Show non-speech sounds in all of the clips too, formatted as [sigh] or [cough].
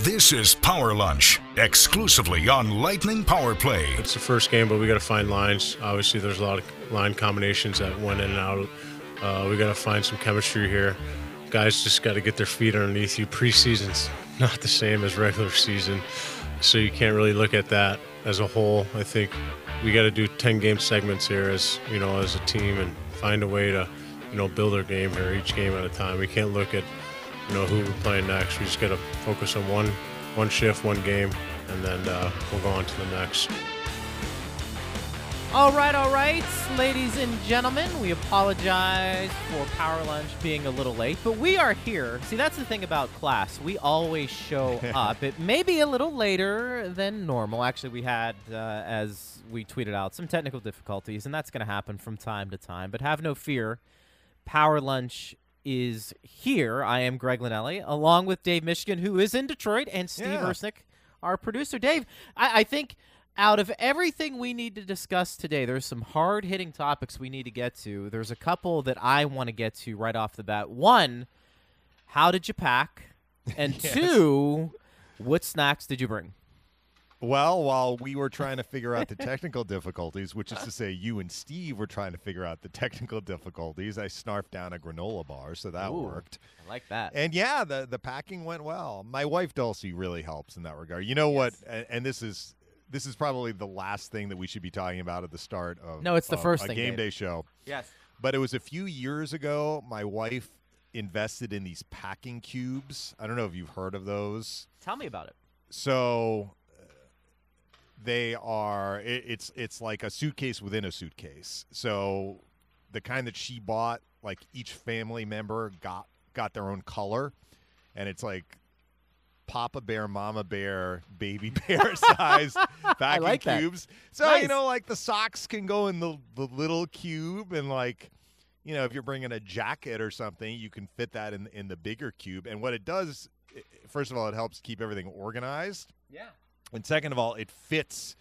This is Power Lunch, exclusively on Lightning Power Play. It's the first game, but we got to find lines. Obviously, there's a lot of line combinations that went in and out. Uh, we got to find some chemistry here. Guys just got to get their feet underneath you. Preseason's [laughs] not the same as regular season, so you can't really look at that as a whole. I think we got to do 10 game segments here as you know as a team and find a way to you know build our game here each game at a time. We can't look at you know who we're playing next. We just got to focus on one one shift, one game, and then uh, we'll go on to the next. All right, all right, ladies and gentlemen, we apologize for Power Lunch being a little late, but we are here. See, that's the thing about class. We always show [laughs] up. It may be a little later than normal. Actually, we had, uh, as we tweeted out, some technical difficulties, and that's going to happen from time to time. But have no fear. Power Lunch is here. I am Greg Linelli, along with Dave Mishkin, who is in Detroit, and Steve Yeah. Ersnick, our producer. Dave, I, I think out of everything we need to discuss today, there's some hard hitting topics we need to get to. There's a couple that I want to get to right off the bat. One, how did you pack? And [laughs] two, what snacks did you bring? Well, while we were trying to figure out the [laughs] technical difficulties, which is to say, you and Steve were trying to figure out the technical difficulties, I snarfed down a granola bar, so that Ooh. worked. I like that. And yeah, the the packing went well. My wife Dulcie really helps in that regard. You know what? And, and this is this is probably the last thing that we should be talking about at the start of No, it's the of first a thing, game Dave. day show. yes. But it was a few years ago. My wife invested in these packing cubes. I don't know if you've heard of those. Tell me about it. So they are. It, it's it's like a suitcase within a suitcase. So the kind that she bought, like each family member got got their own color, and it's like Papa Bear, Mama Bear, Baby [laughs] Bear [laughs] size vacuum like that. cubes. So you know, like the socks can go in the the little cube, and like you know, if you're bringing a jacket or something, you can fit that in in the bigger cube. And what it does, first of all, it helps keep everything organized. Yeah. And second of all, it fits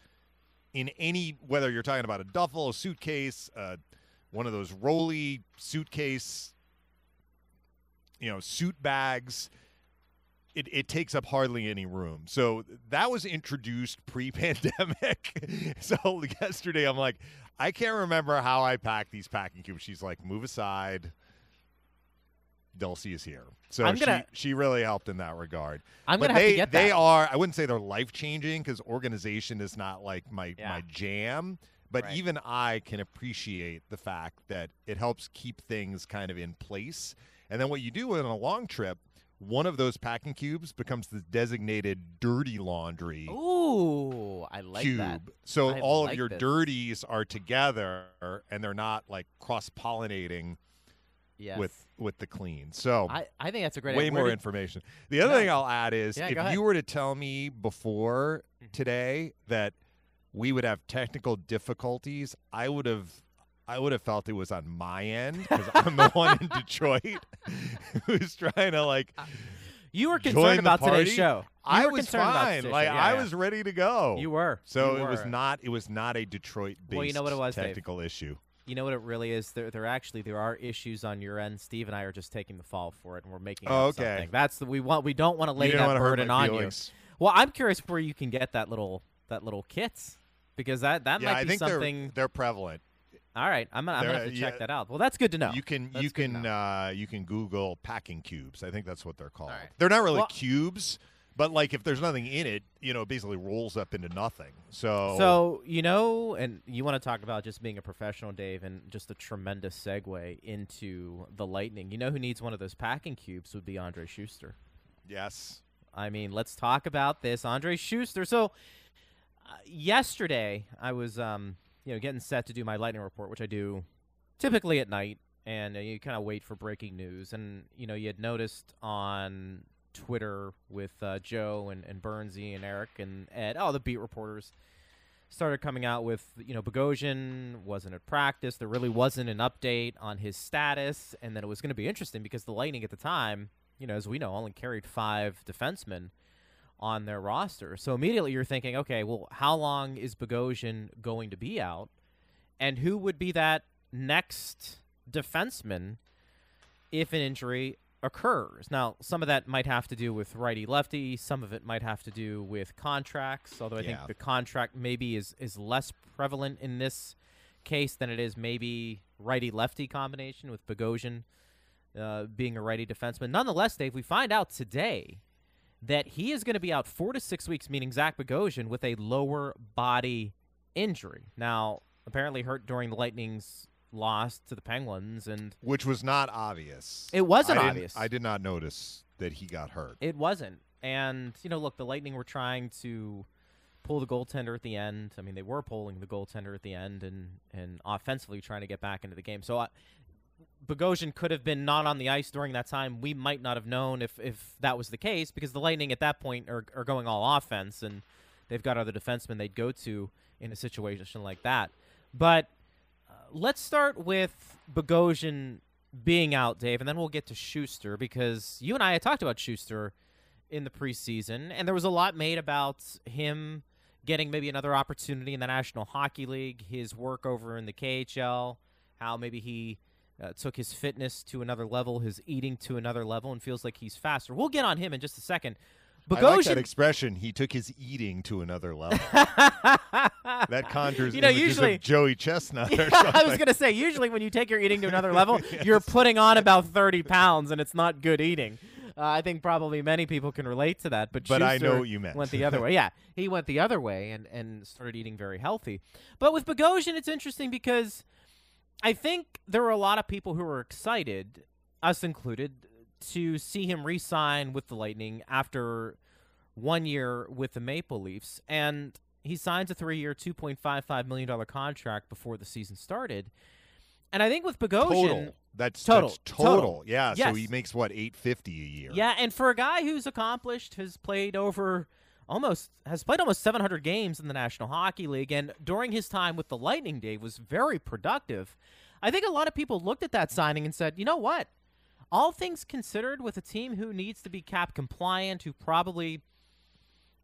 in any whether you're talking about a duffel, a suitcase, uh, one of those rolly suitcase, you know, suit bags. It, it takes up hardly any room. So that was introduced [laughs] pre-pandemic. [laughs] so yesterday I'm like, I can't remember how I packed these packing cubes. She's like, move aside. Dulcie is here. So I'm gonna- she, she really helped in that regard I'm but gonna have to get that. They are. I wouldn't say they're life changing because organization is not like my Yeah. my jam. But Right. even I can appreciate the fact that it helps keep things kind of in place. And then what you do on a long trip, one of those packing cubes becomes the designated dirty laundry Ooh, I like cube. that. So I all like of your this. dirties are together and they're not like cross pollinating Yes. with with the clean. So I, I think that's a great way. More did- information. The other No. thing I'll add is Yeah, if you were to tell me before Mhm. today that we would have technical difficulties, I would have I would have felt it was on my end because [laughs] I'm the one in Detroit [laughs] who's trying to like. You were concerned about party. today's show. You I was fine. Like. Yeah, I yeah. was ready to go. You were. So You it was not. It was not a Detroit Well, you know what it was, Dave? technical issue. You know what it really is? There, there actually there are issues on your end. Steve and I are just taking the fall for it, and we're making Oh, okay. something. That's the we want. We don't want to lay that want to hurt burden on feelings. you. Well, I'm curious where you can get that little that little kit because that that Yeah, might I be think something. they're they're prevalent. All right, I'm gonna, I'm gonna have to check yeah. that out. Well, that's good to know. You can That's you can uh, you can Google packing cubes. I think that's what they're called. right. They're not really Well- cubes, but like if there's nothing in it, you know, it basically rolls up into nothing. So So you know, and you want to talk about just being a professional, Dave, and just a tremendous segue into the Lightning. You know who needs one of those packing cubes would be Andrej Sustr. yes, I mean, let's talk about this, Andrej Sustr. So uh, yesterday, I was um, you know getting set to do my Lightning report, which I do typically at night, and uh, you kind of wait for breaking news. And you know, you had noticed on Twitter with uh, Joe and, and Bernsey and Eric and Ed, oh, the beat reporters started coming out with you know Bogosian wasn't at practice. There really wasn't an update on his status, and then it was going to be interesting because the Lightning at the time, you know, as we know, only carried five defensemen on their roster. So immediately you're thinking, okay, well, how long is Bogosian going to be out, and who would be that next defenseman if an injury occurs. Now, some of that might have to do with righty lefty, some of it might have to do with contracts, although I Yeah. think the contract maybe is, is less prevalent in this case than it is maybe righty lefty combination with Bogosian uh, being a righty defenseman. Nonetheless, Dave, we find out today that he is going to be out four to six weeks, meaning Zach Bogosian, with a lower body injury. Now, apparently hurt during the Lightning's loss to the Penguins, and which was not obvious. It wasn't I obvious. I did not notice that he got hurt. It wasn't. And, you know, look, the Lightning were trying to pull the goaltender at the end. I mean, they were pulling the goaltender at the end and, and offensively trying to get back into the game. So uh, Bogosian could have been not on the ice during that time. We might not have known if, if that was the case because the Lightning at that point are, are going all offense and they've got other defensemen they'd go to in a situation like that. But let's start with Bogosian being out, Dave, and then we'll get to Sustr because you and I had talked about Sustr in the preseason, and there was a lot made about him getting maybe another opportunity in the National Hockey League, his work over in the KHL, how maybe he uh, took his fitness to another level, his eating to another level, and feels like he's faster. We'll get on him in just a second. I like that expression. He took his eating to another level. [laughs] that conjures You know, images usually- of Joey Chestnut or [laughs] Yeah, something. I was gonna say usually when you take your eating to another [laughs] level, you're putting on about thirty pounds, and it's not good eating. Uh, I think probably many people can relate to that, but But I know what you meant. Went the other way. Yeah, he went the other way and and started eating very healthy. But with Bogosian, it's interesting because I think there were a lot of people who were excited, us included, to see him re-sign with the Lightning after one year with the Maple Leafs, and he signs a three-year, two point five five million dollar contract before the season started. And I think with Bogosian, total. That's Total. That's total. Total. Yeah. Yes. So he makes what eight fifty a year. yeah, and for a guy who's accomplished, has played over almost has played almost 700 games in the National Hockey League, and during his time with the Lightning, Dave was very productive. I think a lot of people looked at that signing and said, you know what? All things considered, with a team who needs to be cap compliant, who probably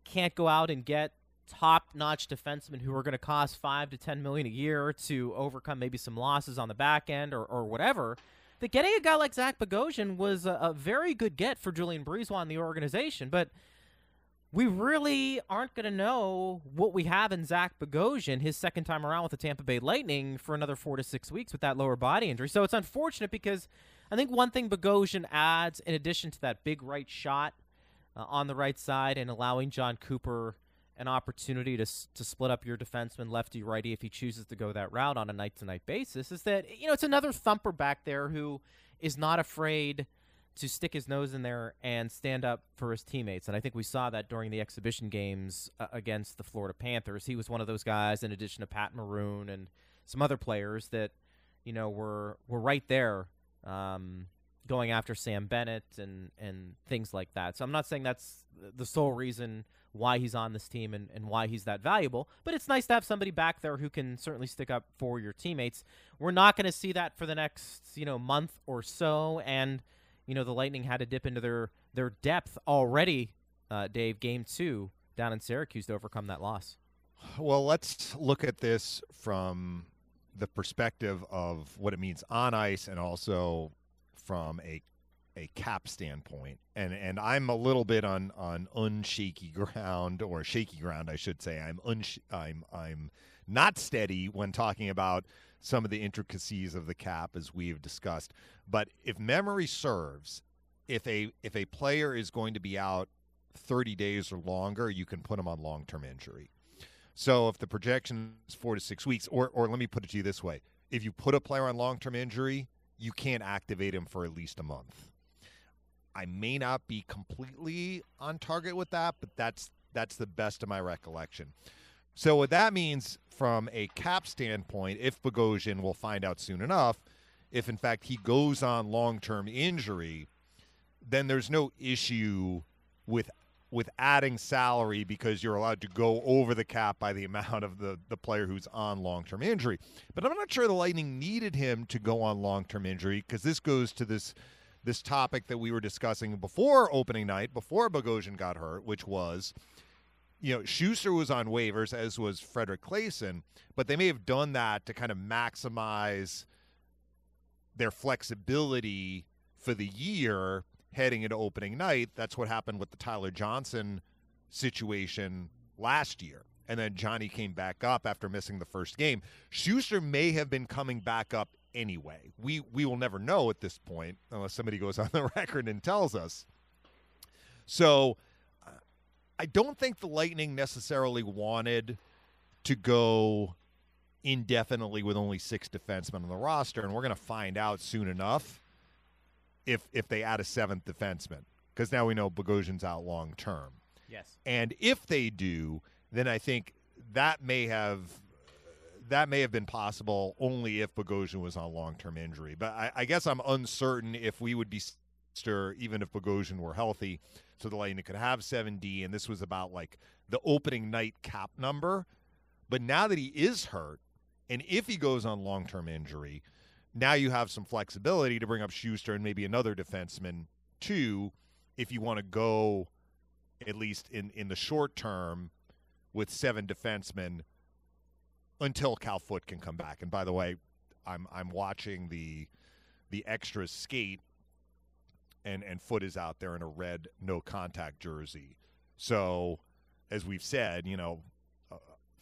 can't go out and get top-notch defensemen who are going to cost five to ten million a year to overcome maybe some losses on the back end or, or whatever. That getting a guy like Zach Bogosian was a, a very good get for Julien BriseBois and the organization, but we really aren't going to know what we have in Zach Bogosian his second time around with the Tampa Bay Lightning for another four to six weeks with that lower body injury. So it's unfortunate because I think one thing Bogosian adds, in addition to that big right shot uh, on the right side and allowing Jon Cooper an opportunity to to split up your defenseman lefty righty if he chooses to go that route on a night to night basis, is that you know it's another thumper back there who is not afraid to stick his nose in there and stand up for his teammates. And I think we saw that during the exhibition games uh, against the Florida Panthers. He was one of those guys, in addition to Pat Maroon and some other players that, you know, were were right there, um, going after Sam Bennett and and things like that. So I'm not saying that's the sole reason why he's on this team and, and why he's that valuable. But it's nice to have somebody back there who can certainly stick up for your teammates. We're not going to see that for the next, you know, month or so. And, you know, the Lightning had to dip into their, their depth already, uh, Dave, game two down in Syracuse to overcome that loss. Well, let's look at this from the perspective of what it means on ice and also from a a cap standpoint. And and I'm a little bit on on unshaky [laughs] ground or shaky ground, I should say. I'm unsh- I'm I'm not steady when talking about some of the intricacies of the cap as we've discussed. But if memory serves, if a if a player is going to be out 30 days or longer, you can put him on long-term injury. So if the projection is four to six weeks, or or let me put it to you this way: if you put a player on long term injury, you can't activate him for at least a month. I may not be completely on target with that, but that's that's the best of my recollection. So what that means from a cap standpoint, if Bogosian will find out soon enough, if in fact he goes on long term injury, then there's no issue with with adding salary because you're allowed to go over the cap by the [laughs] amount of the, the player who's on long term injury. But I'm not sure the Lightning needed him to go on long term injury because this goes to this this topic that we were discussing before opening night, before Bogosian got hurt, which was you know, Sustr was on waivers, as was Fredrik Claesson, but they may have done that to kind of maximize their flexibility for the year heading into opening night. That's what happened with the Tyler Johnson situation last year. And then Johnny came back up after missing the first game. Sustr may have been coming back up anyway. We we will never know at this point unless somebody goes on the [laughs] record and tells us. So I don't think the Lightning necessarily wanted to go indefinitely with only six defensemen on the roster, and we're going to find out soon enough if if they add a seventh defenseman because now we know Bogosian's out long term. Yes. And if they do, then I think that may have that may have been possible only if Bogosian was on long term injury. But I, I, guess I'm uncertain if we would be even if Bogosian were healthy, so the Lightning could have 7D. And this was about like the opening night cap number. But now that he is hurt, and if he goes on long term injury, now you have some flexibility to bring up Sustr and maybe another defenseman too, if you want to go at least in, in the short term with seven defensemen until Cal Foote can come back. And by the way, I'm I'm watching the the extras skate and and Foote is out there in a red no contact jersey. So as we've said, you know, uh,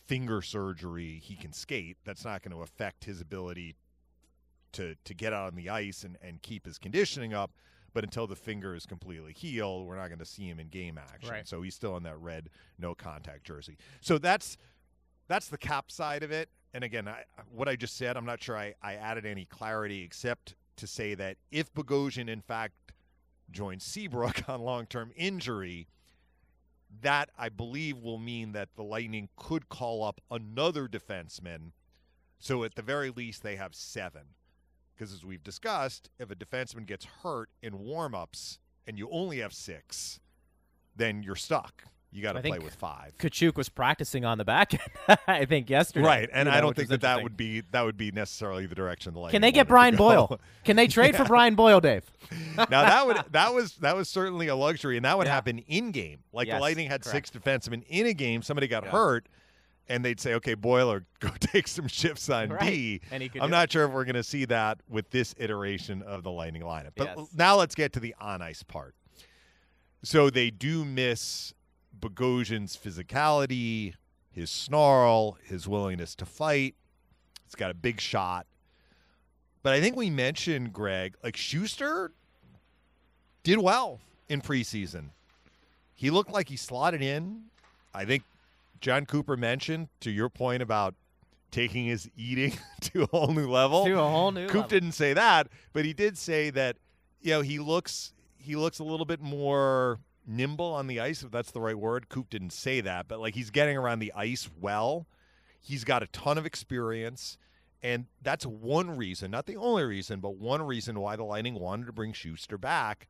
finger surgery, he can skate. That's not going to affect his ability to to get out on the ice and and keep his conditioning up. But until the finger is completely healed, we're not going to see him in game action. Right. So he's still in that red no contact jersey. So that's that's the cap side of it. And again, I, what I just said, I'm not sure I, I added any clarity except to say that if Bogosian in fact joins Seabrook [laughs] on long-term injury, that I believe will mean that the Lightning could call up another defenseman. So at the very least, they have seven. Because as we've discussed, if a defenseman gets hurt in warm-ups and you only have six, then you're stuck. You got to play with five. Katchouk was practicing on the back end, [laughs] I think, yesterday. Right, and you know, I don't think that that would be that would be necessarily the direction the Lightning. Can they get Brian Boyle? Can they [laughs] trade yeah. for Brian Boyle, Dave? [laughs] now that would that was that was certainly a luxury, and that would yeah. happen in game. Like yes, the Lightning had correct. six defensemen in a game. Somebody got Yeah. hurt, and they'd say, "Okay, Boyle, go take some shifts on Right. D." And he could I'm not sure if we're going to see that with this iteration of the Lightning lineup. But Yes. now let's get to the on ice part. So they do miss Bogosian's physicality, his snarl, his willingness to fight. He's got a big shot. But I think we mentioned, Greg, like Sustr did well in preseason. He looked like he slotted in. I think Jon Cooper mentioned, to your point about taking his eating [laughs] to a whole new level. To a whole new Coop level. didn't say that, but he did say that you know he looks he looks a little bit more nimble on the ice if that's the right word. Coop didn't say that, but like he's getting around the ice well. He's got a ton of experience, and that's one reason, not the only reason, but one reason why the Lightning wanted to bring Sustr back,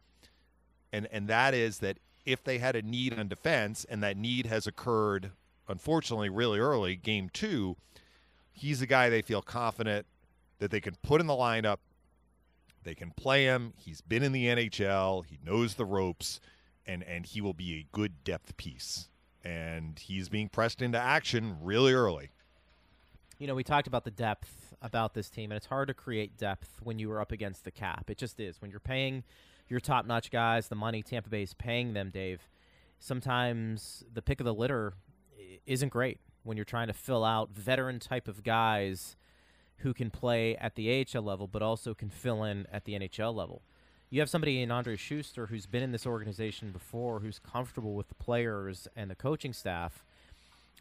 and and that is that if they had a need on defense, and that need has occurred, unfortunately, really early, game two, he's a guy they feel confident that they can put in the lineup. They can play him. He's been in the NHL. He knows the ropes, and and he will be a good depth piece. And he's being pressed into action really early. You know, we talked about the depth about this team, and it's hard to create depth when you are up against the cap. It just is. When you're paying your top notch guys the money Tampa Bay is paying them, Dave, sometimes the pick of the litter isn't great when you're trying to fill out veteran type of guys who can play at the AHL level, but also can fill in at the NHL level. You have somebody in Andrej Sustr who's been in this organization before, who's comfortable with the players and the coaching staff.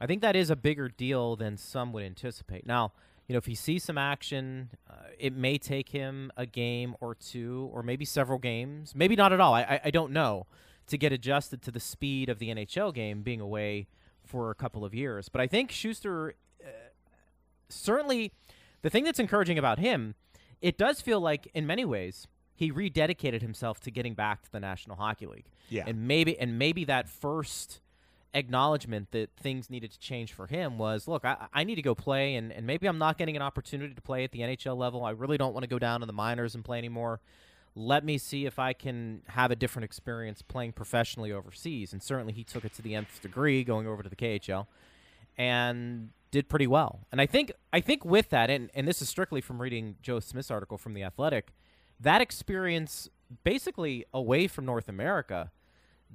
I think that is a bigger deal than some would anticipate. Now, you know, if he sees some action, uh, it may take him a game or two, or maybe several games, maybe not at all. I, I, don't know to get adjusted to the speed of the NHL game being away for a couple of years. But I think Sustr uh, certainly the thing that's encouraging about him, it does feel like in many ways he rededicated himself to getting back to the National Hockey League. Yeah. And maybe and maybe that first acknowledgement that things needed to change for him was look, I, I need to go play and, and maybe I'm not getting an opportunity to play at the NHL level. I really don't want to go down to the minors and play anymore. Let me see if I can have a different experience playing professionally overseas. And certainly he took it to the nth degree going over to the KHL and did pretty well. And I think I think with that, and, and this is strictly from reading Joe Smith's article from the Athletic, that experience basically away from North America,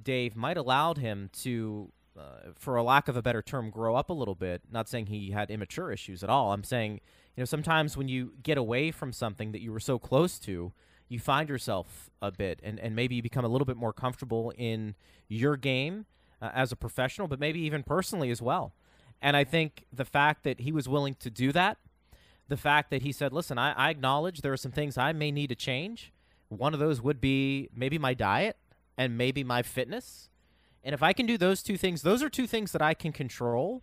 Dave might allowed him to, uh, for a lack of a better term, grow up a little bit. Not saying he had immature issues at all. I'm saying, you know, sometimes when you get away from something that you were so close to, you find yourself a bit, and, and maybe you become a little bit more comfortable in your game uh, as a professional, but maybe even personally as well. And I think the fact that he was willing to do that, the fact that he said, listen, I, I acknowledge there are some things I may need to change. One of those would be maybe my diet and maybe my fitness. And if I can do those two things, those are two things that I can control.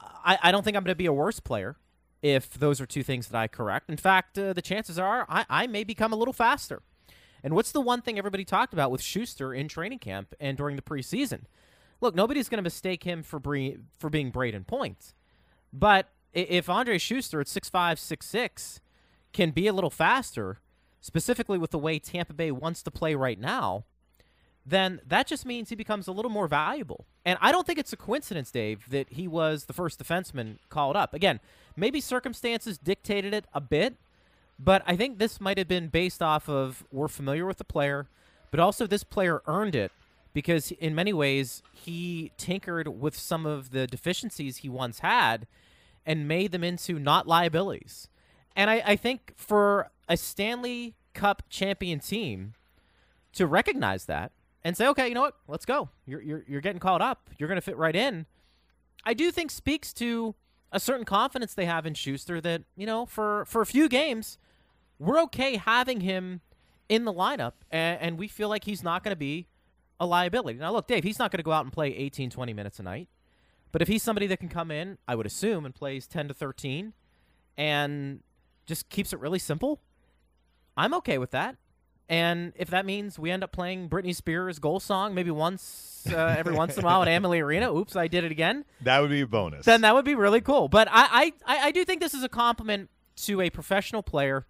I, I don't think I'm going to be a worse player if those are two things that I correct. In fact, uh, the chances are I, I may become a little faster. And what's the one thing everybody talked about with Sustr in training camp and during the preseason? Look, nobody's going to mistake him for bre- for being Brayden Point. But if Andrej Sustr at 6'5", 6'6", can be a little faster, specifically with the way Tampa Bay wants to play right now, then that just means he becomes a little more valuable. And I don't think it's a coincidence, Dave, that he was the first defenseman called up. Again, maybe circumstances dictated it a bit, but I think this might have been based off of we're familiar with the player, but also this player earned it because in many ways he tinkered with some of the deficiencies he once had and made them into not liabilities. And I, I think for a Stanley Cup champion team to recognize that and say, okay, you know what, let's go. You're, you're, you're getting called up. You're going to fit right in. I do think speaks to a certain confidence they have in Sustr that, you know, for, for a few games, we're okay having him in the lineup, and, and we feel like he's not going to be a liability. Now, look, Dave, he's not going to go out and play 18, 20 minutes a night. But if he's somebody that can come in, I would assume, and plays 10 to 13 and just keeps it really simple, I'm okay with that. And if that means we end up playing Britney Spears' goal song maybe once uh, every once in a while at Amalie [laughs] Arena, oops, I did it again. That would be a bonus. Then that would be really cool. But I, I, I do think this is a compliment to a professional player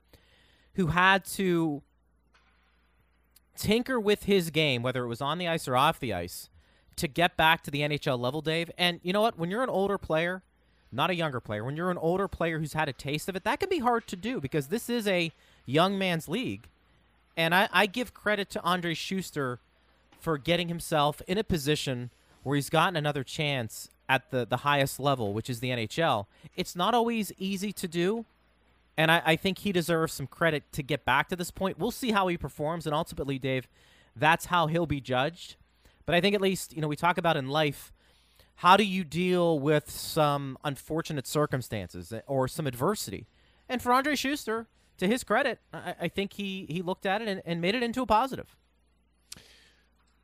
who had to tinker with his game, whether it was on the ice or off the ice, to get back to the NHL level, Dave. And you know what? When you're an older player, not a younger player, when you're an older player who's had a taste of it, that can be hard to do because this is a young man's league. And I, I give credit to Andrej Sustr for getting himself in a position where he's gotten another chance at the, the highest level, which is the NHL. It's not always easy to do, and I, I, think he deserves some credit to get back to this point. We'll see how he performs, and ultimately, Dave, that's how he'll be judged. But I think at least, you know, we talk about in life, how do you deal with some unfortunate circumstances eh, or some adversity? And for Andrej Sustr, to his credit, I, I think he, he looked at it and, and made it into a positive.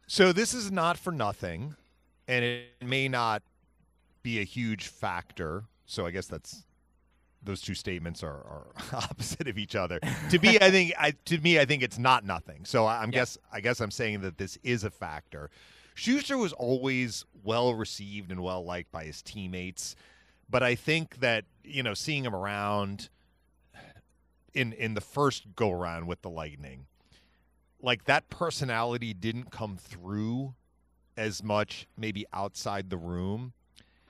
So this is not for nothing, and it may not be a huge factor. So I guess that's those two statements are, are [laughs] opposite of each other. to me, I [laughs] think I, to me, I think it's not nothing. So I'm yeah. guess I guess I'm saying that this is a factor. Sustr was always well received and well liked by his teammates, but I think that you know seeing him around in in the first go around with the Lightning, like that personality didn't come through as much maybe outside the room.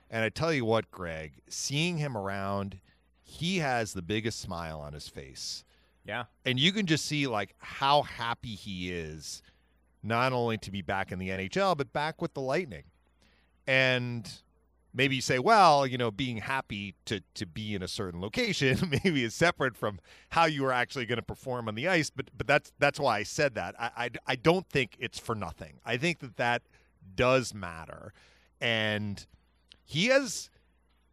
And I tell you what, Greg, seeing him around he has the biggest smile on his face. Yeah. And you can just see like how happy he is not only to be back in the NHL but back with the Lightning. And maybe you say, well, you know, being happy to to be in a certain location [laughs] maybe is separate from how you are actually going to perform on the ice. But but that's that's why I said that. I, I I don't think it's for nothing. I think that that does matter, and he has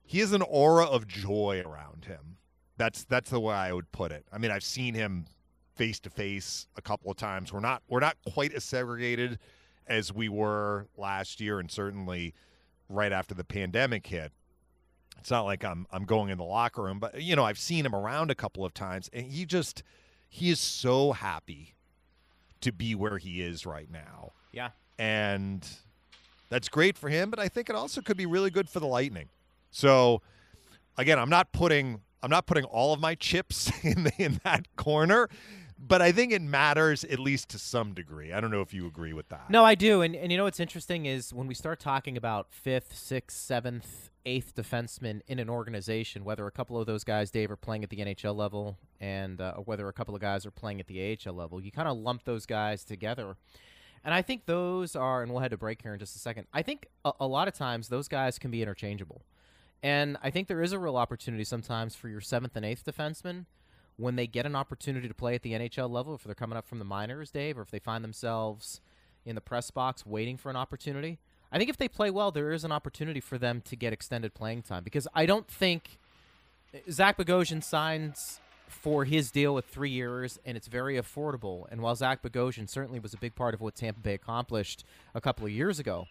he has an aura of joy around him. That's that's the way I would put it. I mean, I've seen him face to face a couple of times. We're not we're not quite as segregated as we were last year, and certainly right after the pandemic hit. It's not like I'm I'm going in the locker room, but you know I've seen him around a couple of times, and he just he is so happy to be where he is right now. Yeah, and that's great for him, but I think it also could be really good for the Lightning. So again, I'm not putting I'm not putting all of my chips [laughs] in the, in that corner. But I think it matters at least to some degree. I don't know if you agree with that. No, I do. And, and you know what's interesting is when we start talking about fifth, sixth, seventh, eighth defensemen in an organization, whether a couple of those guys, Dave, are playing at the NHL level and uh, whether a couple of guys are playing at the AHL level, you kind of lump those guys together. And I think those are, and we'll head to break here in just a second. I think a, a lot of times those guys can be interchangeable. And I think there is a real opportunity sometimes for your seventh and eighth defensemen when they get an opportunity to play at the NHL level, if they're coming up from the minors, Dave, or if they find themselves in the press box waiting for an opportunity. I think if they play well, there is an opportunity for them to get extended playing time because I don't think Zach Bogosian signs for his deal with three years, and it's very affordable. And while Zach Bogosian certainly was a big part of what Tampa Bay accomplished a couple of years ago,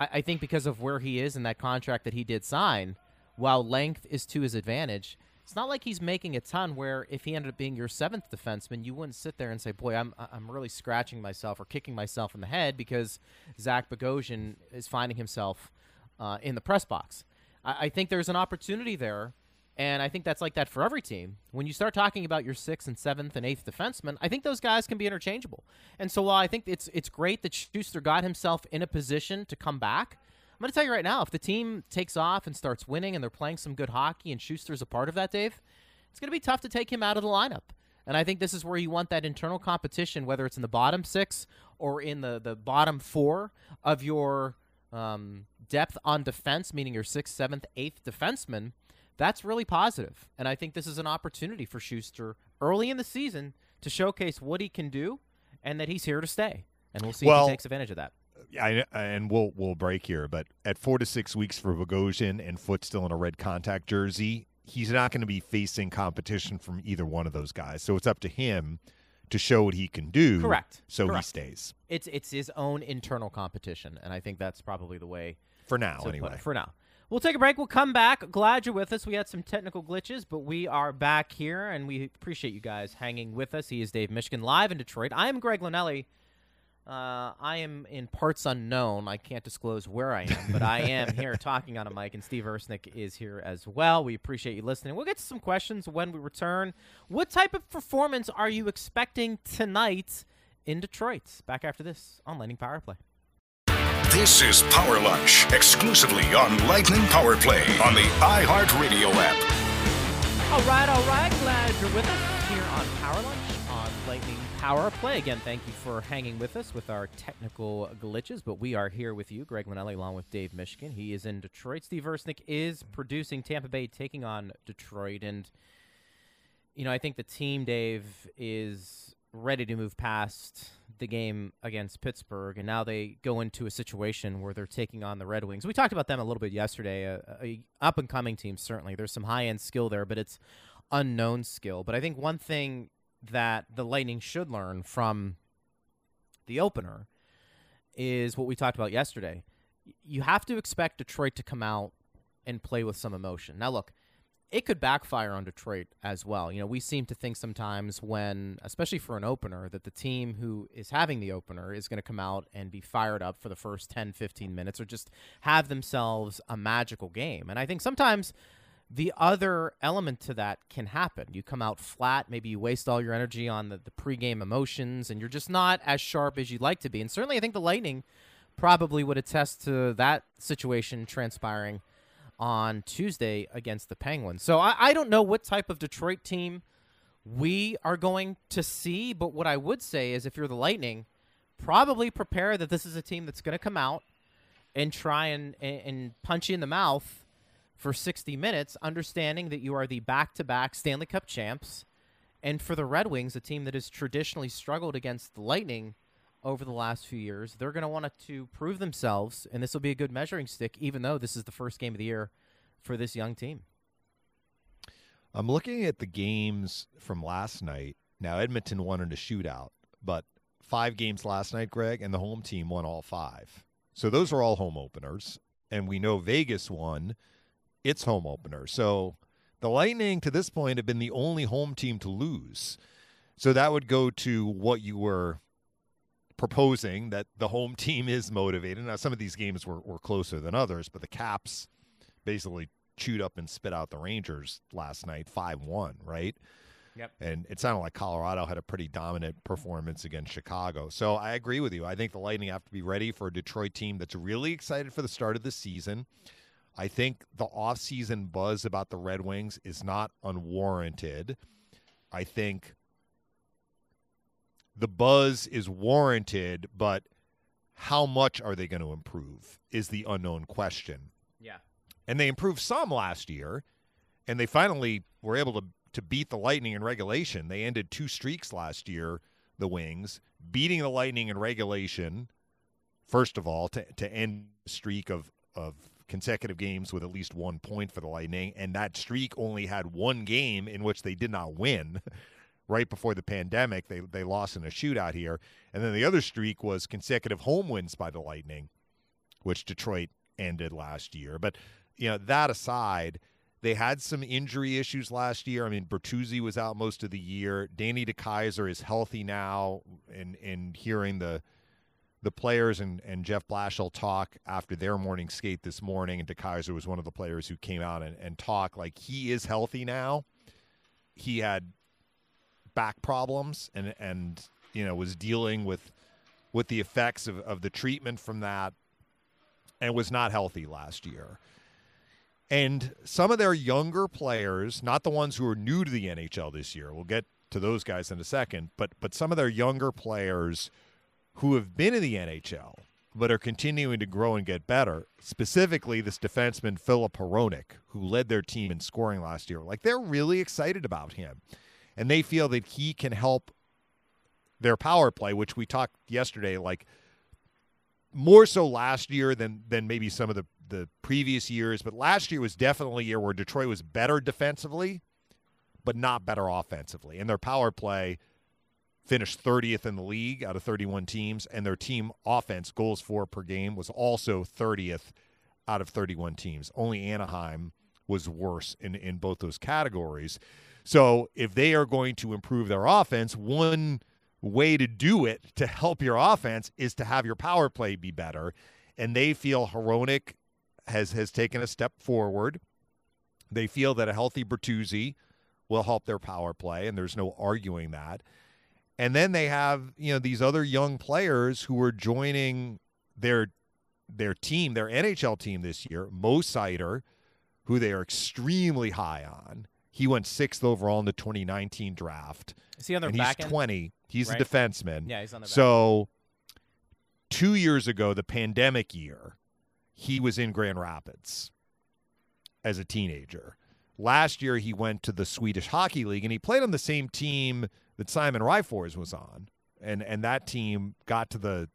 I, I think because of where he is in that contract that he did sign, while length is to his advantage, it's not like he's making a ton. Where if he ended up being your seventh defenseman, you wouldn't sit there and say, "Boy, I'm I'm really scratching myself or kicking myself in the head because Zach Bogosian is finding himself uh, in the press box." I, I think there's an opportunity there and I think that's like that for every team. When you start talking about your sixth and seventh and eighth defensemen, I think those guys can be interchangeable. And so while I think it's it's great that Sustr got himself in a position to come back, I'm going to tell you right now, if the team takes off and starts winning and they're playing some good hockey and Sustr's a part of that, Dave, it's going to be tough to take him out of the lineup. And I think this is where you want that internal competition, whether it's in the bottom six or in the, the bottom four of your um, depth on defense, meaning your sixth, seventh, eighth defenseman – that's really positive. And I think this is an opportunity for Sustr early in the season to showcase what he can do and that he's here to stay. And we'll see well, if he takes advantage of that. I, and we'll we'll break here, but at four to six weeks for Bogosian and Foote still in a red contact jersey, he's not going to be facing competition from either one of those guys. So it's up to him to show what he can do. Correct. So Correct. he stays. It's it's his own internal competition, and I think that's probably the way for now. Anyway, for now. We'll take a break. We'll come back. Glad you're with us. We had some technical glitches, but we are back here, and we appreciate you guys hanging with us. He is Dave Mishkin live in Detroit. I am Greg Linelli. Uh, I am in parts unknown. I can't disclose where I am, but I am [laughs] here talking on a mic, and Steve Ersnick is here as well. We appreciate you listening. We'll get to some questions when we return. What type of performance are you expecting tonight in Detroit? Back after this on Lightning Power Play. This is Power Lunch, exclusively on Lightning Power Play on the iHeartRadio app. All right, all right. Glad you're with us here on Power Lunch on Lightning Power Play. Again, thank you for hanging with us with our technical glitches, but we are here with you, Greg Linelli, along with Dave Mishkin. He is in Detroit. Steve Versnick is producing Tampa Bay taking on Detroit. And, you know, I think the team, Dave, is ready to move past the game against Pittsburgh, and now they go into a situation where they're taking on the Red Wings. We talked about them a little bit yesterday. A, a up and coming team, certainly. There's some high end skill there, but it's unknown skill. But I think one thing that the Lightning should learn from the opener is what we talked about yesterday. You have to expect Detroit to come out and play with some emotion. Now, look, it could backfire on Detroit as well. You know, we seem to think sometimes when, especially for an opener, that the team who is having the opener is going to come out and be fired up for the first 10, 15 minutes or just have themselves a magical game. And I think sometimes the other element to that can happen. You come out flat, maybe you waste all your energy on the, the pregame emotions, and you're just not as sharp as you'd like to be. And certainly, I think the Lightning probably would attest to that situation transpiring on Tuesday against the Penguins. So I, I don't know what type of Detroit team we are going to see, but what I would say is if you're the Lightning, probably prepare that this is a team that's going to come out and try and, and, and punch you in the mouth for 60 minutes, understanding that you are the back to back Stanley Cup champs. And for the Red Wings, a team that has traditionally struggled against the Lightning over the last few years. They're going to want to prove themselves, and this will be a good measuring stick, even though this is the first game of the year for this young team. I'm looking at the games from last night. Now, Edmonton won in a shootout, but five games last night, Greg, and the home team won all five. So those are all home openers. And we know Vegas won its home opener. So the Lightning, to this point, have been the only home team to lose. So that would go to what you were proposing that the home team is motivated. Now, some of these games were, were closer than others, but the Caps basically chewed up and spit out the Rangers last night, 5 1, right? Yep. And it sounded like Colorado had a pretty dominant performance against Chicago. So I agree with you. I think the Lightning have to be ready for a Detroit team that's really excited for the start of the season. I think the offseason buzz about the Red Wings is not unwarranted. I think the buzz is warranted, but how much are they going to improve is the unknown question. Yeah. And they improved some last year, and they finally were able to to beat the Lightning in regulation. They ended two streaks last year, the Wings, beating the Lightning in regulation, first of all, to, to end streak of, of consecutive games with at least one point for the Lightning. And that streak only had one game in which they did not win. [laughs] Right before the pandemic, they, they lost in a shootout here. And then the other streak was consecutive home wins by the Lightning, which Detroit ended last year. But, you know, that aside, they had some injury issues last year. I mean, Bertuzzi was out most of the year. Danny DeKeyser is healthy now, and and hearing the the players and, and Jeff Blashill talk after their morning skate this morning, and DeKeyser was one of the players who came out and, and talk like he is healthy now. He had back problems and and you know was dealing with with the effects of, of the treatment from that and was not healthy last year. And some of their younger players, not the ones who are new to the NHL this year, we'll get to those guys in a second, but but some of their younger players who have been in the NHL but are continuing to grow and get better. Specifically, this defenseman Filip Hronek, who led their team in scoring last year. Like they're really excited about him, and they feel that he can help their power play, which we talked yesterday. Like more so last year than than maybe some of the the previous years, but last year was definitely a year where Detroit was better defensively, but not better offensively. And their power play finished 30th in the league out of 31 teams, and their team offense, goals for per game, was also 30th out of 31 teams. Only Anaheim was worse in, in both those categories. So if they are going to improve their offense, one way to do it to help your offense is to have your power play be better. And they feel Hronek has has taken a step forward. They feel that a healthy Bertuzzi will help their power play, and there's no arguing that. And then they have you know these other young players who are joining their their team, their NHL team this year. Mo Seider, who they are extremely high on. He went sixth overall in the 2019 draft. Is he on their back he's end? 20. He's right? a defenseman. Yeah, he's on the back. So two years ago, the pandemic year, he was in Grand Rapids as a teenager. Last year, he went to the Swedish Hockey League and he played on the same team that Simon Ryfors was on, and and that team got to the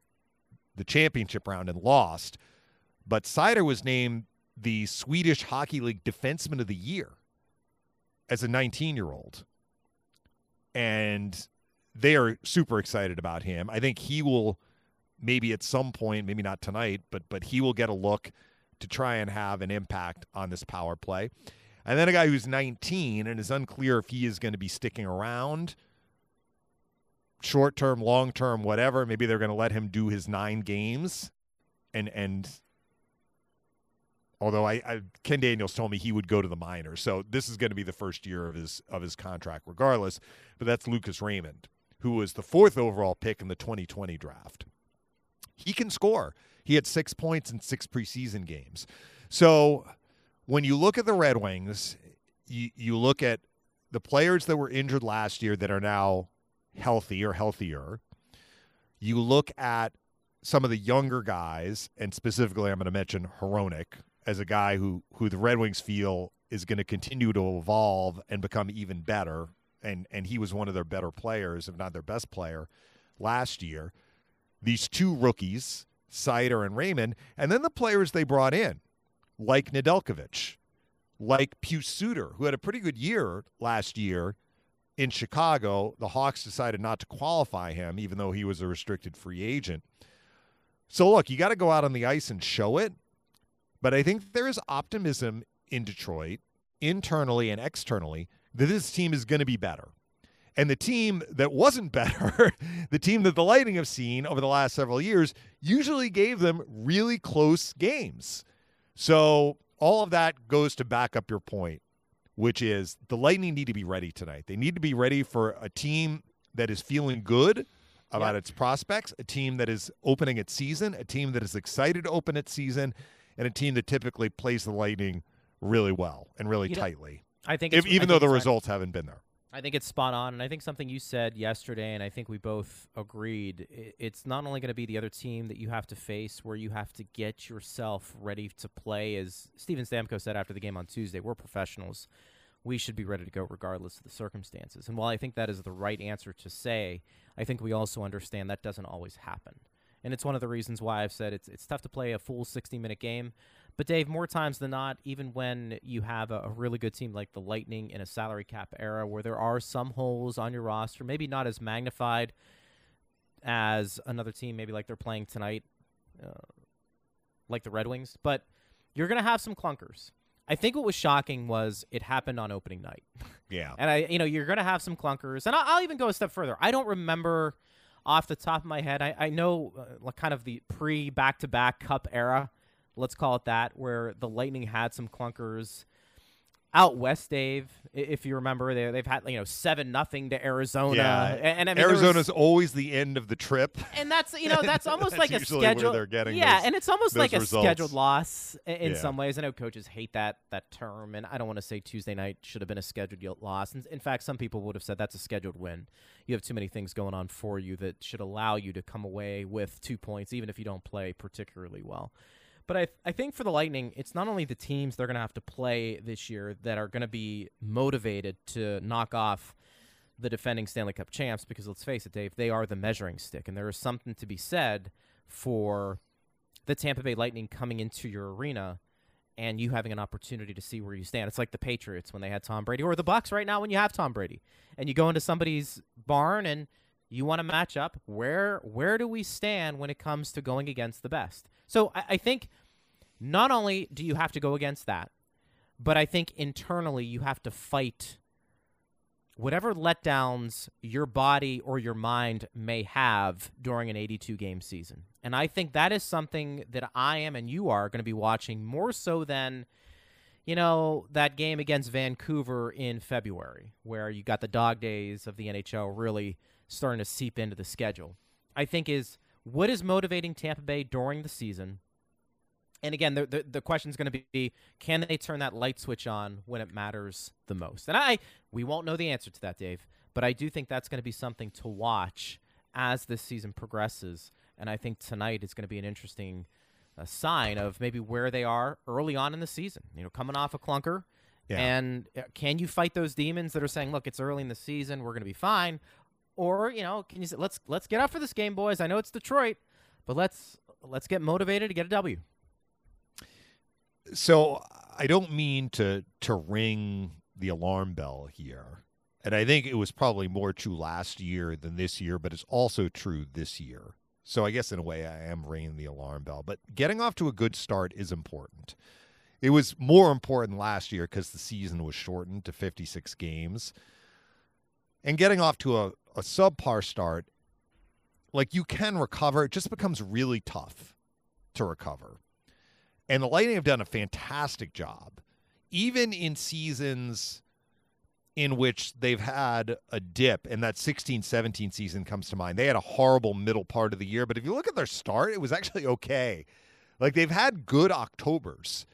the championship round and lost. But Seider was named the Swedish Hockey League Defenseman of the Year as a 19 year old, and they are super excited about him. I think he will maybe at some point, maybe not tonight, but but he will get a look to try and have an impact on this power play. And then a guy who's 19 and is unclear if he is going to be sticking around short term, long term, whatever. Maybe they're going to let him do his nine games, and and although I, I Ken Daniels told me he would go to the minors, so this is going to be the first year of his of his contract, regardless. But that's Lucas Raymond, who was the fourth overall pick in the 2020 draft. He can score. He had six points in six preseason games. So when you look at the Red Wings, you, you look at the players that were injured last year that are now healthy or healthier. You look at some of the younger guys, and specifically, I'm going to mention Hronek as a guy who who the Red Wings feel is going to continue to evolve and become even better. And and he was one of their better players, if not their best player, last year. These two rookies, Seider and Raymond, and then the players they brought in, like Nedeljkovic, like Pius Suter, who had a pretty good year last year in Chicago. The Hawks decided not to qualify him, even though he was a restricted free agent. So, look, you got to go out on the ice and show it. But I think there is optimism in Detroit, internally and externally, that this team is going to be better. And the team that wasn't [laughs] better, the team that the Lightning have seen over the last several years, usually gave them really close games. So all of that goes to back up your point. Which is the Lightning need to be ready tonight. They need to be ready for a team that is feeling good about Yep. its prospects, a team that is opening its season, a team that is excited to open its season, and a team that typically plays the Lightning really well and really You know, tightly. I think, If, it's, I even think though the results haven't been there. I think it's spot on, and I think something you said yesterday, and I think we both agreed. It's not only going to be the other team that you have to face, where you have to get yourself ready to play. As Steven Stamkos said after the game on Tuesday, we're professionals. We should be ready to go regardless of the circumstances. And while I think that is the right answer to say, I think we also understand that doesn't always happen. And it's one of the reasons why I've said it's it's tough to play a full 60 minute game. But Dave, more times than not, even when you have a, a really good team like the Lightning in a salary cap era where there are some holes on your roster, maybe not as magnified as another team, maybe like they're playing tonight, uh, like the Red Wings, but you're going to have some clunkers. I think what was shocking was it happened on opening night. [laughs] Yeah. And I, you know, you're going to have some clunkers. And I'll, I'll even go a step further. I don't remember off the top of my head. I, I know uh, like kind of the pre back to back cup era, let's call it that, where the Lightning had some clunkers. Out west, Dave, if you remember, they, they've had you know seven nothing to Arizona, Yeah. and, and I mean, there was- Arizona's always the end of the trip. and that's you know that's [laughs] almost That's like a schedule. they're getting yeah, those- and it's almost like a scheduled loss in Yeah. some ways. I know coaches hate that that term, and I don't want to say Tuesday night should have been a scheduled loss. In, in fact, some people would have said that's a scheduled win. You have too many things going on for you that should allow you to come away with two points, even if you don't play particularly well. But I, I think for the Lightning, it's not only the teams they're going to have to play this year that are going to be motivated to knock off the defending Stanley Cup champs because let's face it, Dave, they are the measuring stick. And there is something to be said for the Tampa Bay Lightning coming into your arena and you having an opportunity to see where you stand. It's like the Patriots when they had Tom Brady or the Bucks right now when you have Tom Brady. And you go into somebody's barn and you want to match up where where do we stand when it comes to going against the best? So I, I think not only do you have to go against that, but I think internally you have to fight whatever letdowns your body or your mind may have during an 82 game season. And I think that is something that I am and you are going to be watching more so than you know that game against Vancouver in February where you got the dog days of the NHL really starting to seep into the schedule. I think is what is motivating Tampa Bay during the season and again, the the, the question is going to be: Can they turn that light switch on when it matters the most? And I, we won't know the answer to that, Dave. But I do think that's going to be something to watch as this season progresses. And I think tonight is going to be an interesting uh, sign of maybe where they are early on in the season. You know, coming off a clunker, Yeah. and uh, can you fight those demons that are saying, "Look, it's early in the season, we're going to be fine," or you know, can you say, "Let's let's get up for this game, boys. I know it's Detroit, but let's let's get motivated to get a W. So I don't mean to to ring the alarm bell here. And I think it was probably more true last year than this year, but it's also true this year. So I guess in a way I am ringing the alarm bell, but getting off to a good start is important. It was more important last year because the season was shortened to 56 games. And getting off to a, a subpar start, like you can recover, it just becomes really tough to recover. And the Lightning have done a fantastic job, even in seasons in which they've had a dip, and that 16 17 season comes to mind. They had a horrible middle part of the year, but if you look at their start, it was actually okay. Like they've had good Octobers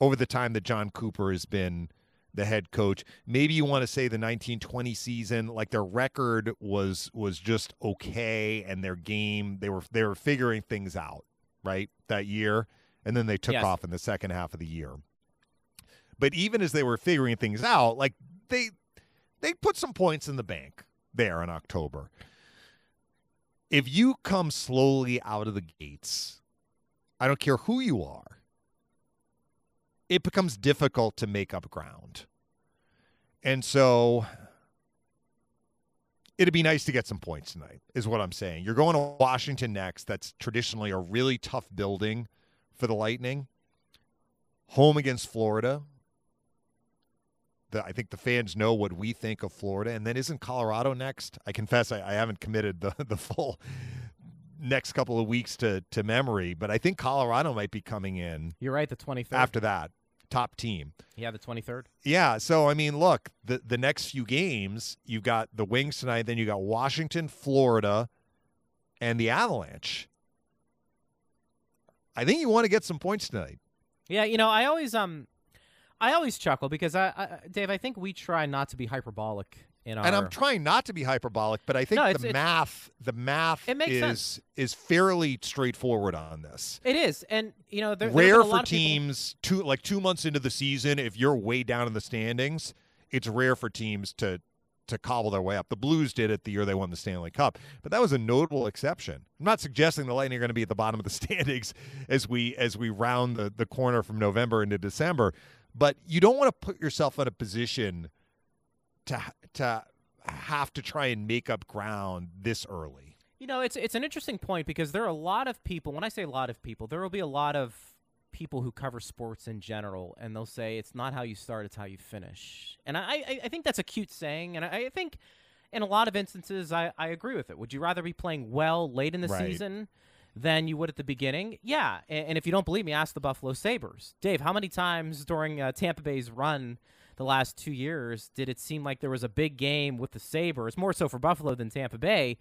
over the time that Jon Cooper has been the head coach. Maybe you want to say the 1920 season, like their record was was just okay, and their game they were they were figuring things out right that year, and then they took Yes. off in the second half of the year. But even as they were figuring things out, like they they put some points in the bank there in October. If you come slowly out of the gates, I don't care who you are, it becomes difficult to make up ground. And so it'd be nice to get some points tonight, is what I'm saying. You're going to Washington next. That's traditionally a really tough building for the Lightning. Home against Florida. The, I think the fans know what we think of Florida. And then isn't Colorado next? I confess I, I haven't committed the, [laughs] the full next couple of weeks to, to memory, but I think Colorado might be coming in You're right. The 23rd. after that. Top team. Yeah, the 23rd. Yeah, so I mean, look, the the next few games, you've got the Wings tonight, then you got Washington, Florida, and the Avalanche. I think you want to get some points tonight. Yeah, you know, I always um, I always chuckle because I, I Dave, I think we try not to be hyperbolic in our. And I'm trying not to be hyperbolic, but I think No, the math, the math It makes is sense. is fairly straightforward on this. It is, and you know, there, Rare been a lot for of people- teams two like two months into the season, if you're way down in the standings, it's rare for teams to to cobble their way up. The Blues did it the year they won the Stanley Cup, but that was a notable exception. I'm not suggesting the Lightning are going to be at the bottom of the [laughs] standings as we as we round the, the corner from November into December, but you don't want to put yourself in a position to to have to try and make up ground this early. You know, it's it's an interesting point because there are a lot of people. When I say a lot of people, there will be a lot of people who cover sports in general, and they'll say it's not how you start; it's how you finish. And I I, I think that's a cute saying, and I, I think in a lot of instances I, I agree with it. Would you rather be playing well late in the Right. season? Than you would at the beginning, yeah. And, and if you don't believe me, ask the Buffalo Sabres, Dave. How many times during uh, Tampa Bay's run the last two years did it seem like there was a big game with the Sabres, more so for Buffalo than Tampa Bay,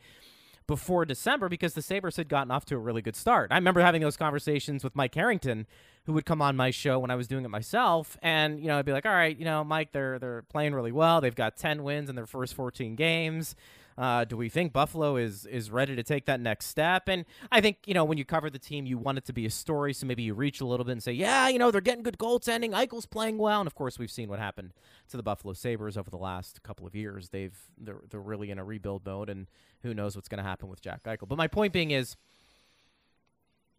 before December because the Sabres had gotten off to a really good start. I remember having those conversations with Mike Harrington, who would come on my show when I was doing it myself, and you know I'd be like, "All right, you know, Mike, they're they're playing really well. They've got ten wins in their first fourteen games. Uh, do we think Buffalo is is ready to take that next step?" And I think you know when you cover the team, you want it to be a story, so maybe you reach a little bit and say, "Yeah, you know, they're getting good goaltending. Eichel's playing well," and of course we've seen what happened to the Buffalo Sabres over the last couple of years. They've they're they're really in a rebuild mode, and who knows what's going to happen with Jack Eichel. But my point being is,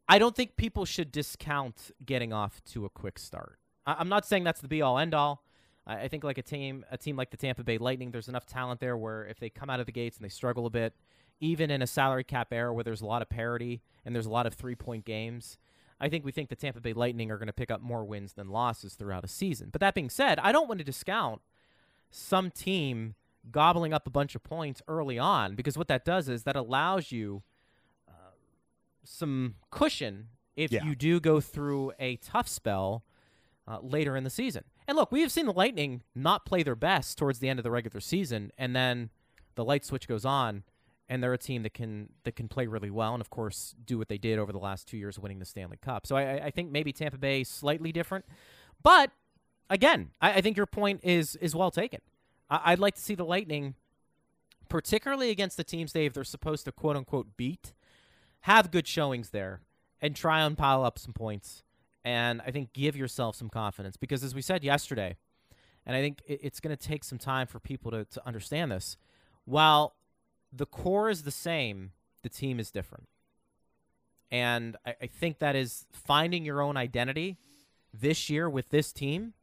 I don't think people should discount getting off to a quick start. I- I'm not saying that's the be all end all. I I think like a team, a team like the Tampa Bay Lightning, there's enough talent there where if they come out of the gates and they struggle a bit, even in a salary cap era where there's a lot of parity and there's a lot of three point games, I think we think the Tampa Bay Lightning are going to pick up more wins than losses throughout a season. But that being said, I don't want to discount some team gobbling up a bunch of points early on because what that does is that allows you uh, some cushion if Yeah. you do go through a tough spell uh, later in the season. And look, we have seen the Lightning not play their best towards the end of the regular season, and then the light switch goes on, and they're a team that can that can play really well, and of course do what they did over the last two years, winning the Stanley Cup. So I, I- think maybe Tampa Bay is slightly different, but again, I, I think your point is is well taken. I, I'd like to see the Lightning, particularly against the teams they they're supposed to quote unquote beat, have good showings there and try and pile up some points. And I think give yourself some confidence because, as we said yesterday, and I think it, it's going to take some time for people to, to understand this. While the core is the same, the team is different. And I, I think that is finding your own identity this year with this team